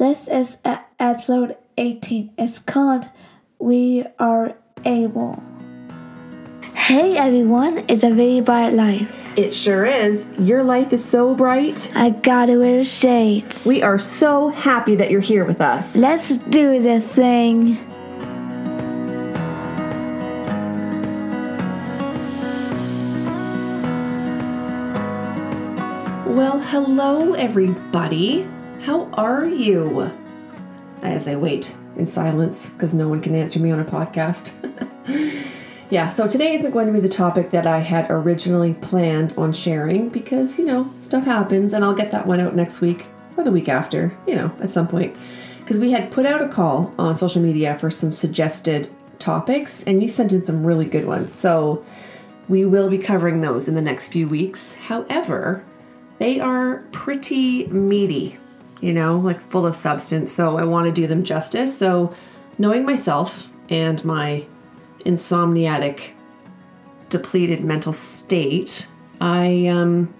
This is episode 18. It's called We Are ABL. Hey everyone, it's a very bright life. It sure is. Your life is so bright. I gotta wear shades. We are so happy that you're here with us. Let's do this thing. Well, hello, everybody. How are you? As I wait in silence because no one can answer me on a podcast. yeah, so today isn't going to be the topic that I had originally planned on sharing because, you know, stuff happens and I'll get that one out next week or the week after, you know, at some point. Because we had put out a call on social media for some suggested topics and you sent in some really good ones. So we will be covering those in the next few weeks. However, they are pretty meaty, you know, like full of substance. So I want to do them justice. So, knowing myself and my insomniatic, depleted mental state, I, um,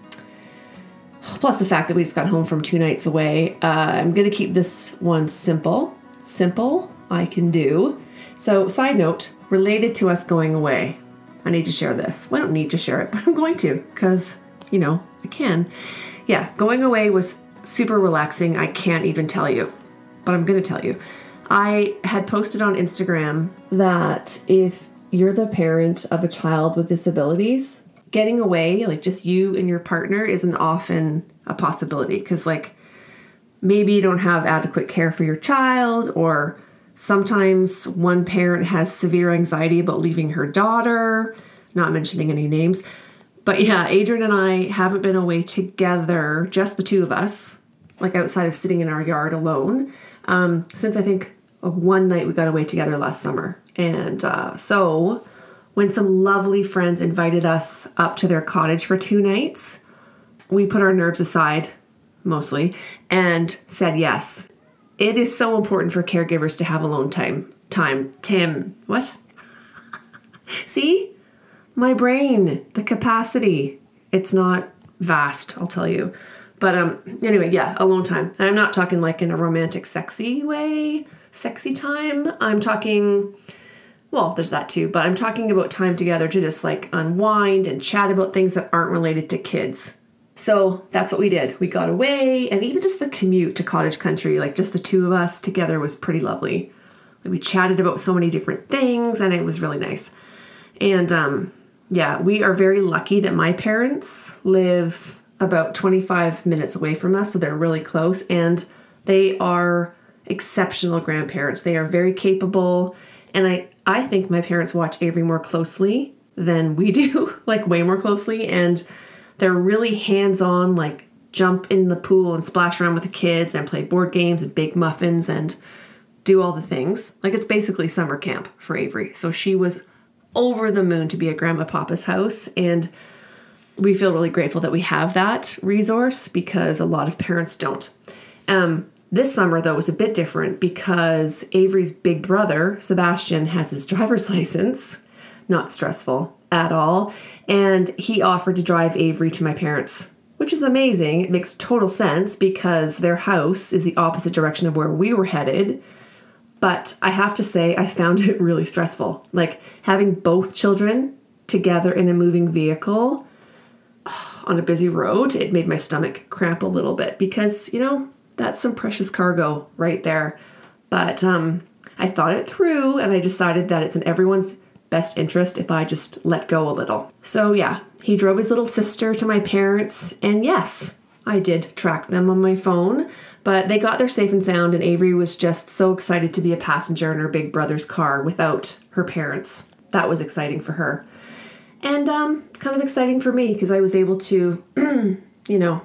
plus the fact that we just got home from two nights away, uh, I'm to keep this one simple. Simple, I can do. So, side note, related to us going away, I need to share this. Well, I don't need to share it, but I'm going to because, you know, I can. Yeah, going away was super relaxing. I can't even tell you, but I'm going to tell you. I had posted on Instagram that if you're the parent of a child with disabilities, getting away, like just you and your partner, isn't often a possibility because, like, maybe you don't have adequate care for your child, or sometimes one parent has severe anxiety about leaving her daughter, not mentioning any names. But yeah, Adrian and I haven't been away together, just the two of us, like outside of sitting in our yard alone, um, since I think one night we got away together last summer. And uh, so when some lovely friends invited us up to their cottage for two nights, we put our nerves aside, mostly, and said yes. It is so important for caregivers to have alone time. Time. Tim. What? See? My brain, the capacity. It's not vast, I'll tell you. But um anyway, yeah, alone time. And I'm not talking like in a romantic sexy way, sexy time. I'm talking well, there's that too, but I'm talking about time together to just like unwind and chat about things that aren't related to kids. So that's what we did. We got away, and even just the commute to cottage country, like just the two of us together, was pretty lovely. We chatted about so many different things, and it was really nice. And um, yeah, we are very lucky that my parents live about 25 minutes away from us, so they're really close, and they are exceptional grandparents. They are very capable, and I I think my parents watch Avery more closely than we do, like way more closely, and they're really hands-on, like jump in the pool and splash around with the kids and play board games and bake muffins and do all the things. Like it's basically summer camp for Avery. So she was over the moon to be at Grandma Papa's house. And we feel really grateful that we have that resource because a lot of parents don't. Um, this summer, though, was a bit different because Avery's big brother, Sebastian, has his driver's license. Not stressful at all. And he offered to drive Avery to my parents, which is amazing. It makes total sense because their house is the opposite direction of where we were headed. But I have to say, I found it really stressful. Like having both children together in a moving vehicle on a busy road, it made my stomach cramp a little bit because, you know, that's some precious cargo right there. But um, I thought it through and I decided that it's in everyone's best interest if I just let go a little. So, yeah, he drove his little sister to my parents, and yes, I did track them on my phone. But they got there safe and sound, and Avery was just so excited to be a passenger in her big brother's car without her parents. That was exciting for her. And um, kind of exciting for me because I was able to, you know,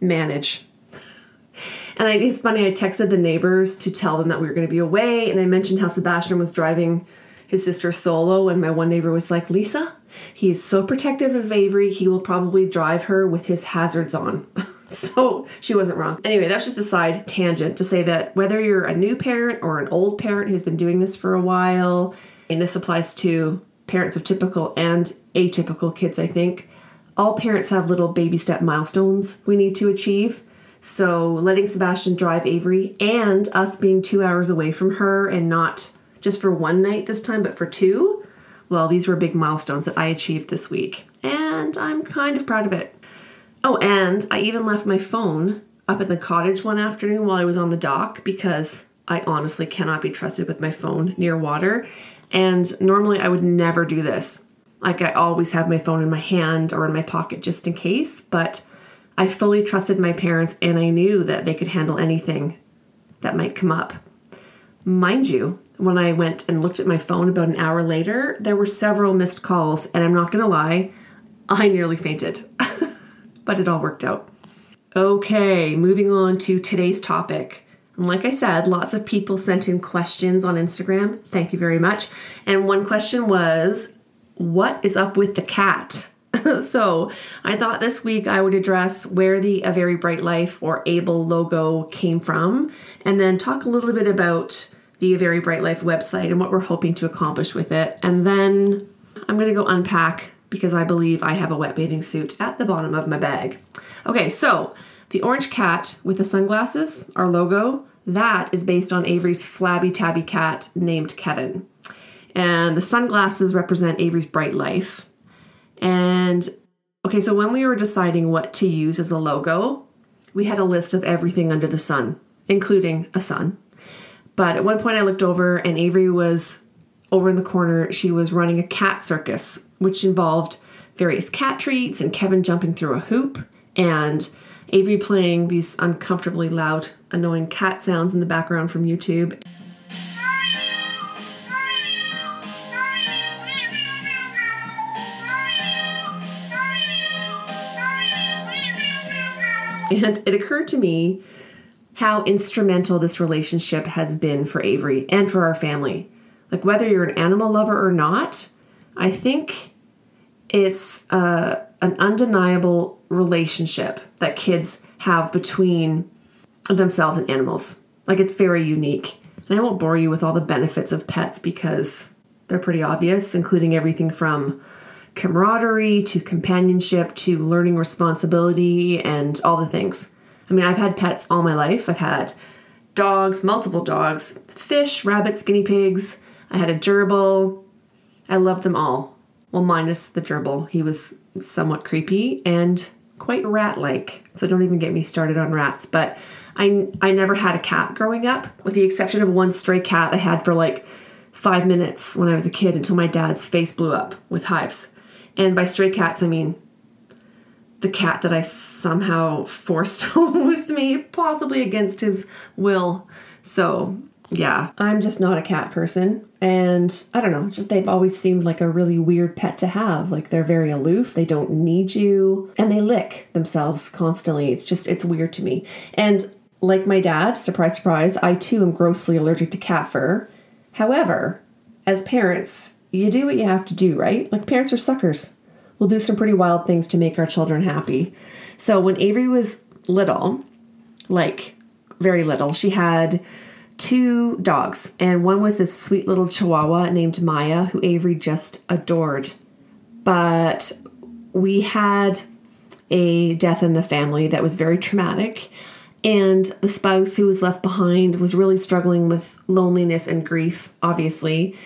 manage. and I, it's funny, I texted the neighbors to tell them that we were going to be away, and I mentioned how Sebastian was driving his sister solo, and my one neighbor was like, Lisa, he is so protective of Avery, he will probably drive her with his hazards on. so she wasn't wrong. Anyway, that's just a side tangent to say that whether you're a new parent or an old parent who's been doing this for a while, and this applies to parents of typical and atypical kids, I think, all parents have little baby step milestones we need to achieve. So letting Sebastian drive Avery and us being two hours away from her and not just for one night this time, but for two, well, these were big milestones that I achieved this week. And I'm kind of proud of it. Oh, and I even left my phone up at the cottage one afternoon while I was on the dock because I honestly cannot be trusted with my phone near water. And normally I would never do this. Like I always have my phone in my hand or in my pocket just in case, but I fully trusted my parents and I knew that they could handle anything that might come up. Mind you, when I went and looked at my phone about an hour later, there were several missed calls, and I'm not gonna lie, I nearly fainted. but it all worked out. Okay, moving on to today's topic. And like I said, lots of people sent in questions on Instagram. Thank you very much. And one question was, What is up with the cat? so I thought this week I would address where the A Very Bright Life or ABL logo came from, and then talk a little bit about the A Very Bright Life website and what we're hoping to accomplish with it. And then I'm going to go unpack because I believe I have a wet bathing suit at the bottom of my bag. Okay, so the orange cat with the sunglasses, our logo, that is based on Avery's flabby tabby cat named Kevin. And the sunglasses represent Avery's bright life. And okay, so when we were deciding what to use as a logo, we had a list of everything under the sun, including a sun. But at one point I looked over and Avery was over in the corner. She was running a cat circus, which involved various cat treats and Kevin jumping through a hoop and Avery playing these uncomfortably loud, annoying cat sounds in the background from YouTube. And it occurred to me how instrumental this relationship has been for Avery and for our family. Like, whether you're an animal lover or not, I think it's uh, an undeniable relationship that kids have between themselves and animals. Like, it's very unique. And I won't bore you with all the benefits of pets because they're pretty obvious, including everything from camaraderie to companionship to learning responsibility and all the things. I mean, I've had pets all my life. I've had dogs, multiple dogs, fish, rabbits, guinea pigs. I had a gerbil. I love them all. Well, minus the gerbil. He was somewhat creepy and quite rat like. So don't even get me started on rats. But I, I never had a cat growing up, with the exception of one stray cat I had for like five minutes when I was a kid until my dad's face blew up with hives. And by stray cats, I mean the cat that I somehow forced home with me, possibly against his will. So, yeah, I'm just not a cat person. And I don't know, just they've always seemed like a really weird pet to have. Like they're very aloof, they don't need you, and they lick themselves constantly. It's just, it's weird to me. And like my dad, surprise, surprise, I too am grossly allergic to cat fur. However, as parents, you do what you have to do, right? Like parents are suckers. We'll do some pretty wild things to make our children happy. So when Avery was little, like very little, she had two dogs, and one was this sweet little chihuahua named Maya, who Avery just adored. But we had a death in the family that was very traumatic, and the spouse who was left behind was really struggling with loneliness and grief, obviously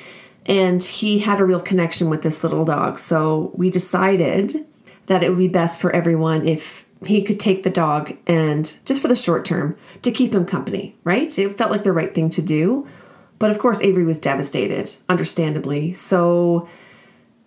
and he had a real connection with this little dog. So we decided that it would be best for everyone if he could take the dog and just for the short term to keep him company, right? It felt like the right thing to do. But of course, Avery was devastated, understandably. So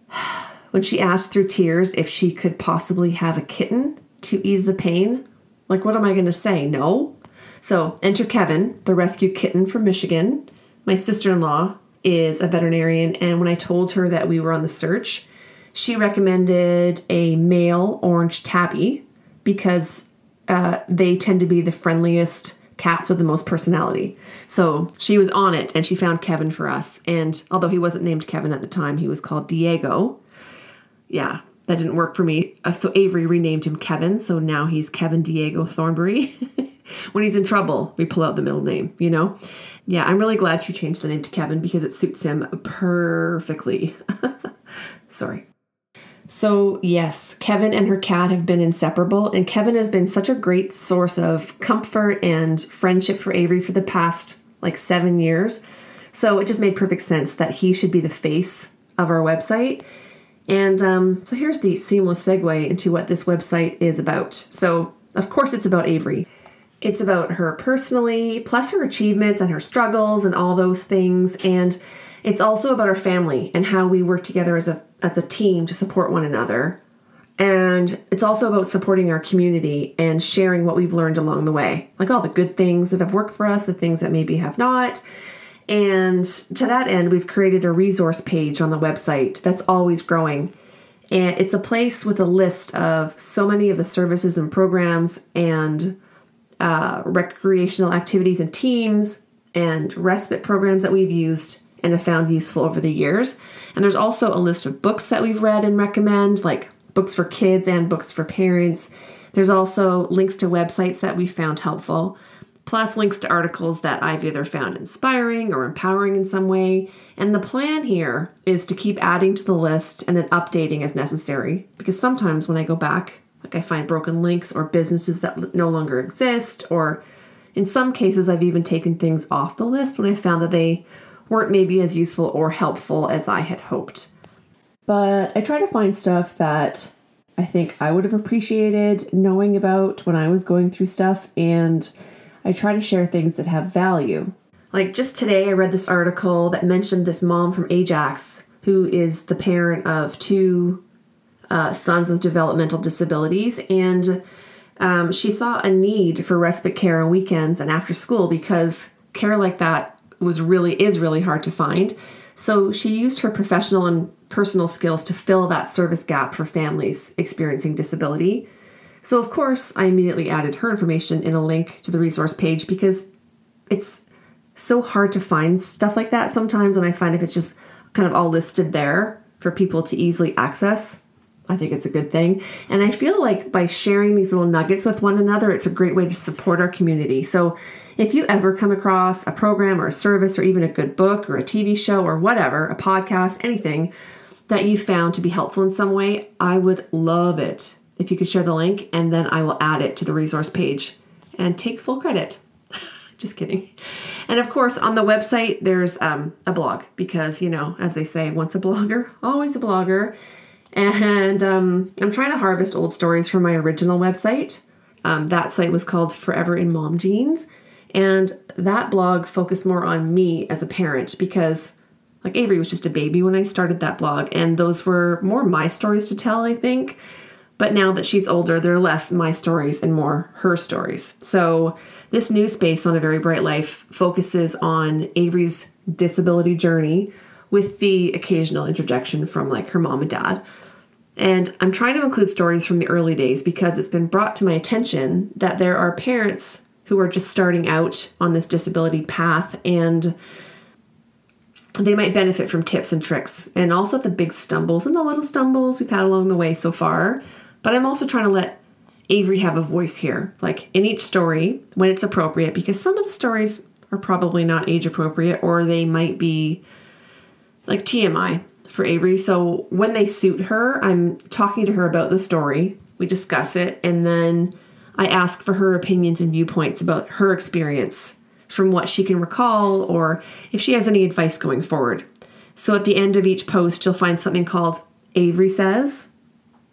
when she asked through tears if she could possibly have a kitten to ease the pain, like, what am I going to say? No. So enter Kevin, the rescue kitten from Michigan. My sister in law is a veterinarian, and when I told her that we were on the search, she recommended a male orange tabby because uh, they tend to be the friendliest cats with the most personality. So she was on it and she found Kevin for us. And although he wasn't named Kevin at the time, he was called Diego. Yeah, that didn't work for me. Uh, so Avery renamed him Kevin. So now he's Kevin Diego Thornbury. when he's in trouble, we pull out the middle name, you know? Yeah, I'm really glad she changed the name to Kevin because it suits him perfectly. Sorry. So, yes, Kevin and her cat have been inseparable, and Kevin has been such a great source of comfort and friendship for Avery for the past like seven years. So, it just made perfect sense that he should be the face of our website. And um, so, here's the seamless segue into what this website is about. So, of course, it's about Avery. It's about her personally, plus her achievements and her struggles and all those things. And it's also about our family and how we work together as a as a team to support one another. And it's also about supporting our community and sharing what we've learned along the way, like all the good things that have worked for us, the things that maybe have not. And to that end, we've created a resource page on the website that's always growing. And it's a place with a list of so many of the services and programs and uh, recreational activities and teams and respite programs that we've used and have found useful over the years. And there's also a list of books that we've read and recommend, like books for kids and books for parents. There's also links to websites that we found helpful, plus links to articles that I've either found inspiring or empowering in some way. And the plan here is to keep adding to the list and then updating as necessary, because sometimes when I go back, like I find broken links or businesses that no longer exist, or in some cases, I've even taken things off the list when I found that they weren't maybe as useful or helpful as I had hoped. But I try to find stuff that I think I would have appreciated knowing about when I was going through stuff, and I try to share things that have value. Like just today, I read this article that mentioned this mom from Ajax who is the parent of two uh, sons with developmental disabilities, and um, she saw a need for respite care on weekends and after school because care like that was really is really hard to find. So she used her professional and personal skills to fill that service gap for families experiencing disability. So of course, I immediately added her information in a link to the resource page because it's so hard to find stuff like that sometimes and I find if it's just kind of all listed there for people to easily access, I think it's a good thing. And I feel like by sharing these little nuggets with one another, it's a great way to support our community. So if you ever come across a program or a service or even a good book or a TV show or whatever, a podcast, anything that you found to be helpful in some way, I would love it if you could share the link and then I will add it to the resource page and take full credit. Just kidding. And of course, on the website, there's um, a blog because, you know, as they say, once a blogger, always a blogger. And um, I'm trying to harvest old stories from my original website. Um, that site was called Forever in Mom Genes. And that blog focused more on me as a parent because, like, Avery was just a baby when I started that blog, and those were more my stories to tell, I think. But now that she's older, they're less my stories and more her stories. So, this new space on A Very Bright Life focuses on Avery's disability journey with the occasional interjection from like her mom and dad. And I'm trying to include stories from the early days because it's been brought to my attention that there are parents who are just starting out on this disability path and they might benefit from tips and tricks and also the big stumbles and the little stumbles we've had along the way so far. But I'm also trying to let Avery have a voice here, like in each story when it's appropriate, because some of the stories are probably not age appropriate or they might be like TMI for Avery. So when they suit her, I'm talking to her about the story. We discuss it and then I ask for her opinions and viewpoints about her experience from what she can recall or if she has any advice going forward. So at the end of each post, you'll find something called Avery Says.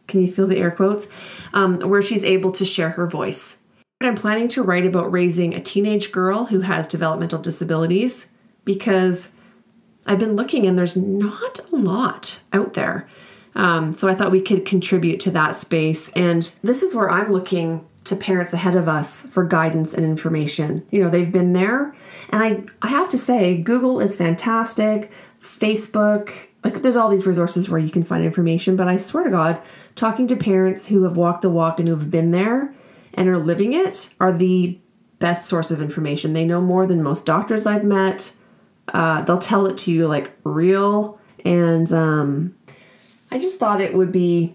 Can you feel the air quotes? Um, where she's able to share her voice. I'm planning to write about raising a teenage girl who has developmental disabilities because I've been looking and there's not a lot out there. Um, so I thought we could contribute to that space. And this is where I'm looking to parents ahead of us for guidance and information. You know, they've been there. And I, I have to say, Google is fantastic, Facebook, like there's all these resources where you can find information. But I swear to God, talking to parents who have walked the walk and who have been there and are living it are the best source of information. They know more than most doctors I've met. Uh, they'll tell it to you like real. And um, I just thought it would be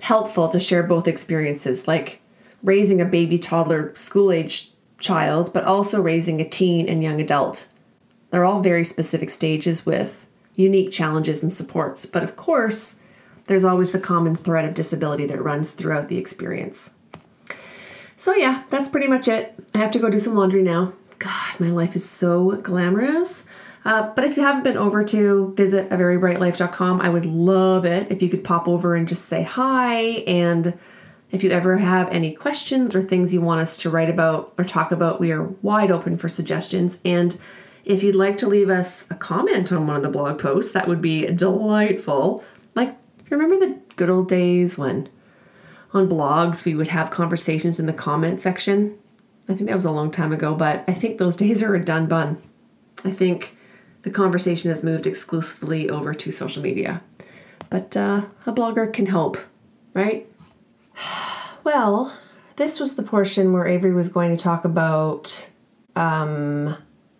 helpful to share both experiences. Like, raising a baby, toddler, school age child, but also raising a teen and young adult. They're all very specific stages with unique challenges and supports. But of course, there's always the common thread of disability that runs throughout the experience. So, yeah, that's pretty much it. I have to go do some laundry now. God, my life is so glamorous. Uh, but if you haven't been over to visit averybrightlife.com, I would love it if you could pop over and just say hi. And if you ever have any questions or things you want us to write about or talk about, we are wide open for suggestions. And if you'd like to leave us a comment on one of the blog posts, that would be delightful. Like, remember the good old days when on blogs we would have conversations in the comment section? I think that was a long time ago, but I think those days are a done bun. I think the conversation has moved exclusively over to social media. But uh, a blogger can help, right? Well, this was the portion where Avery was going to talk about um,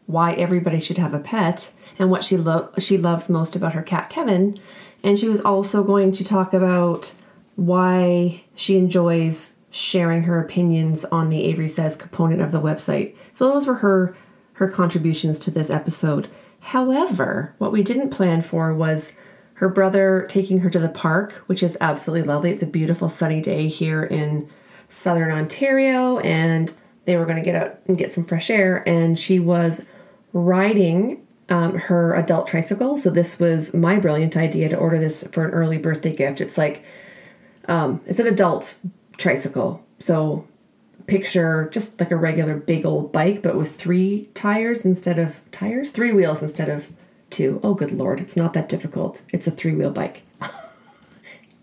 why everybody should have a pet and what she lo- she loves most about her cat Kevin, and she was also going to talk about why she enjoys sharing her opinions on the Avery Says component of the website. So those were her her contributions to this episode. However, what we didn't plan for was her brother taking her to the park, which is absolutely lovely. It's a beautiful sunny day here in southern Ontario, and they were going to get out and get some fresh air. And she was riding um, her adult tricycle. So this was my brilliant idea to order this for an early birthday gift. It's like um, it's an adult tricycle. So picture just like a regular big old bike, but with three tires instead of tires, three wheels instead of two. Oh, good lord, it's not that difficult. It's a three wheel bike.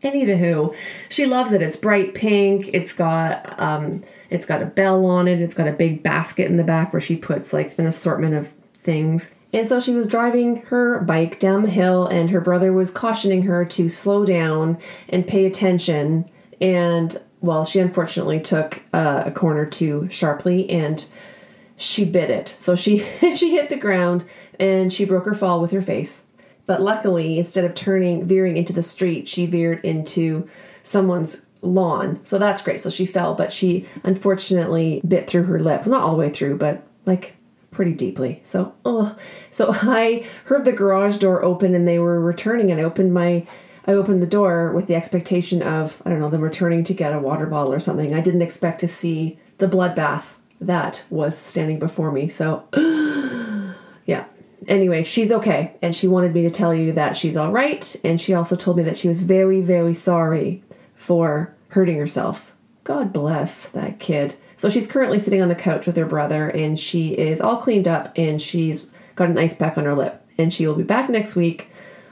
Any the who, she loves it. It's bright pink. It's got um, it's got a bell on it. It's got a big basket in the back where she puts like an assortment of things. And so she was driving her bike down the hill, and her brother was cautioning her to slow down and pay attention. And well, she unfortunately took uh, a corner too sharply, and she bit it. So she she hit the ground and she broke her fall with her face. But luckily, instead of turning veering into the street, she veered into someone's lawn. So that's great. So she fell, but she unfortunately bit through her lip. Not all the way through, but like pretty deeply. So, oh, so I heard the garage door open and they were returning and I opened my I opened the door with the expectation of, I don't know, them returning to get a water bottle or something. I didn't expect to see the bloodbath that was standing before me. So, yeah. Anyway, she's okay. And she wanted me to tell you that she's all right. And she also told me that she was very, very sorry for hurting herself. God bless that kid. So she's currently sitting on the couch with her brother and she is all cleaned up and she's got an ice pack on her lip. And she will be back next week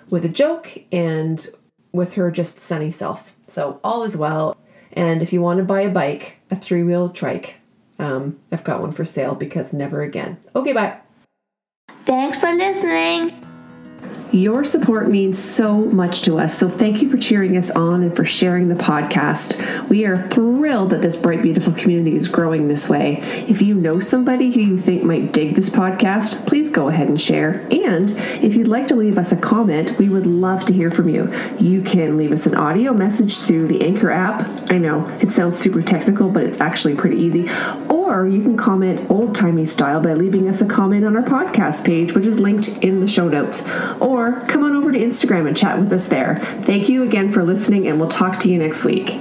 with a joke and with her just sunny self. So all is well. And if you want to buy a bike, a three wheel trike, um, I've got one for sale because never again. Okay, bye. Thanks for listening. Your support means so much to us, so thank you for cheering us on and for sharing the podcast. We are thrilled that this bright, beautiful community is growing this way. If you know somebody who you think might dig this podcast, please go ahead and share. And if you'd like to leave us a comment, we would love to hear from you. You can leave us an audio message through the Anchor app. I know it sounds super technical, but it's actually pretty easy. Or you can comment old timey style by leaving us a comment on our podcast page, which is linked in the show notes. Or or come on over to Instagram and chat with us there. Thank you again for listening, and we'll talk to you next week.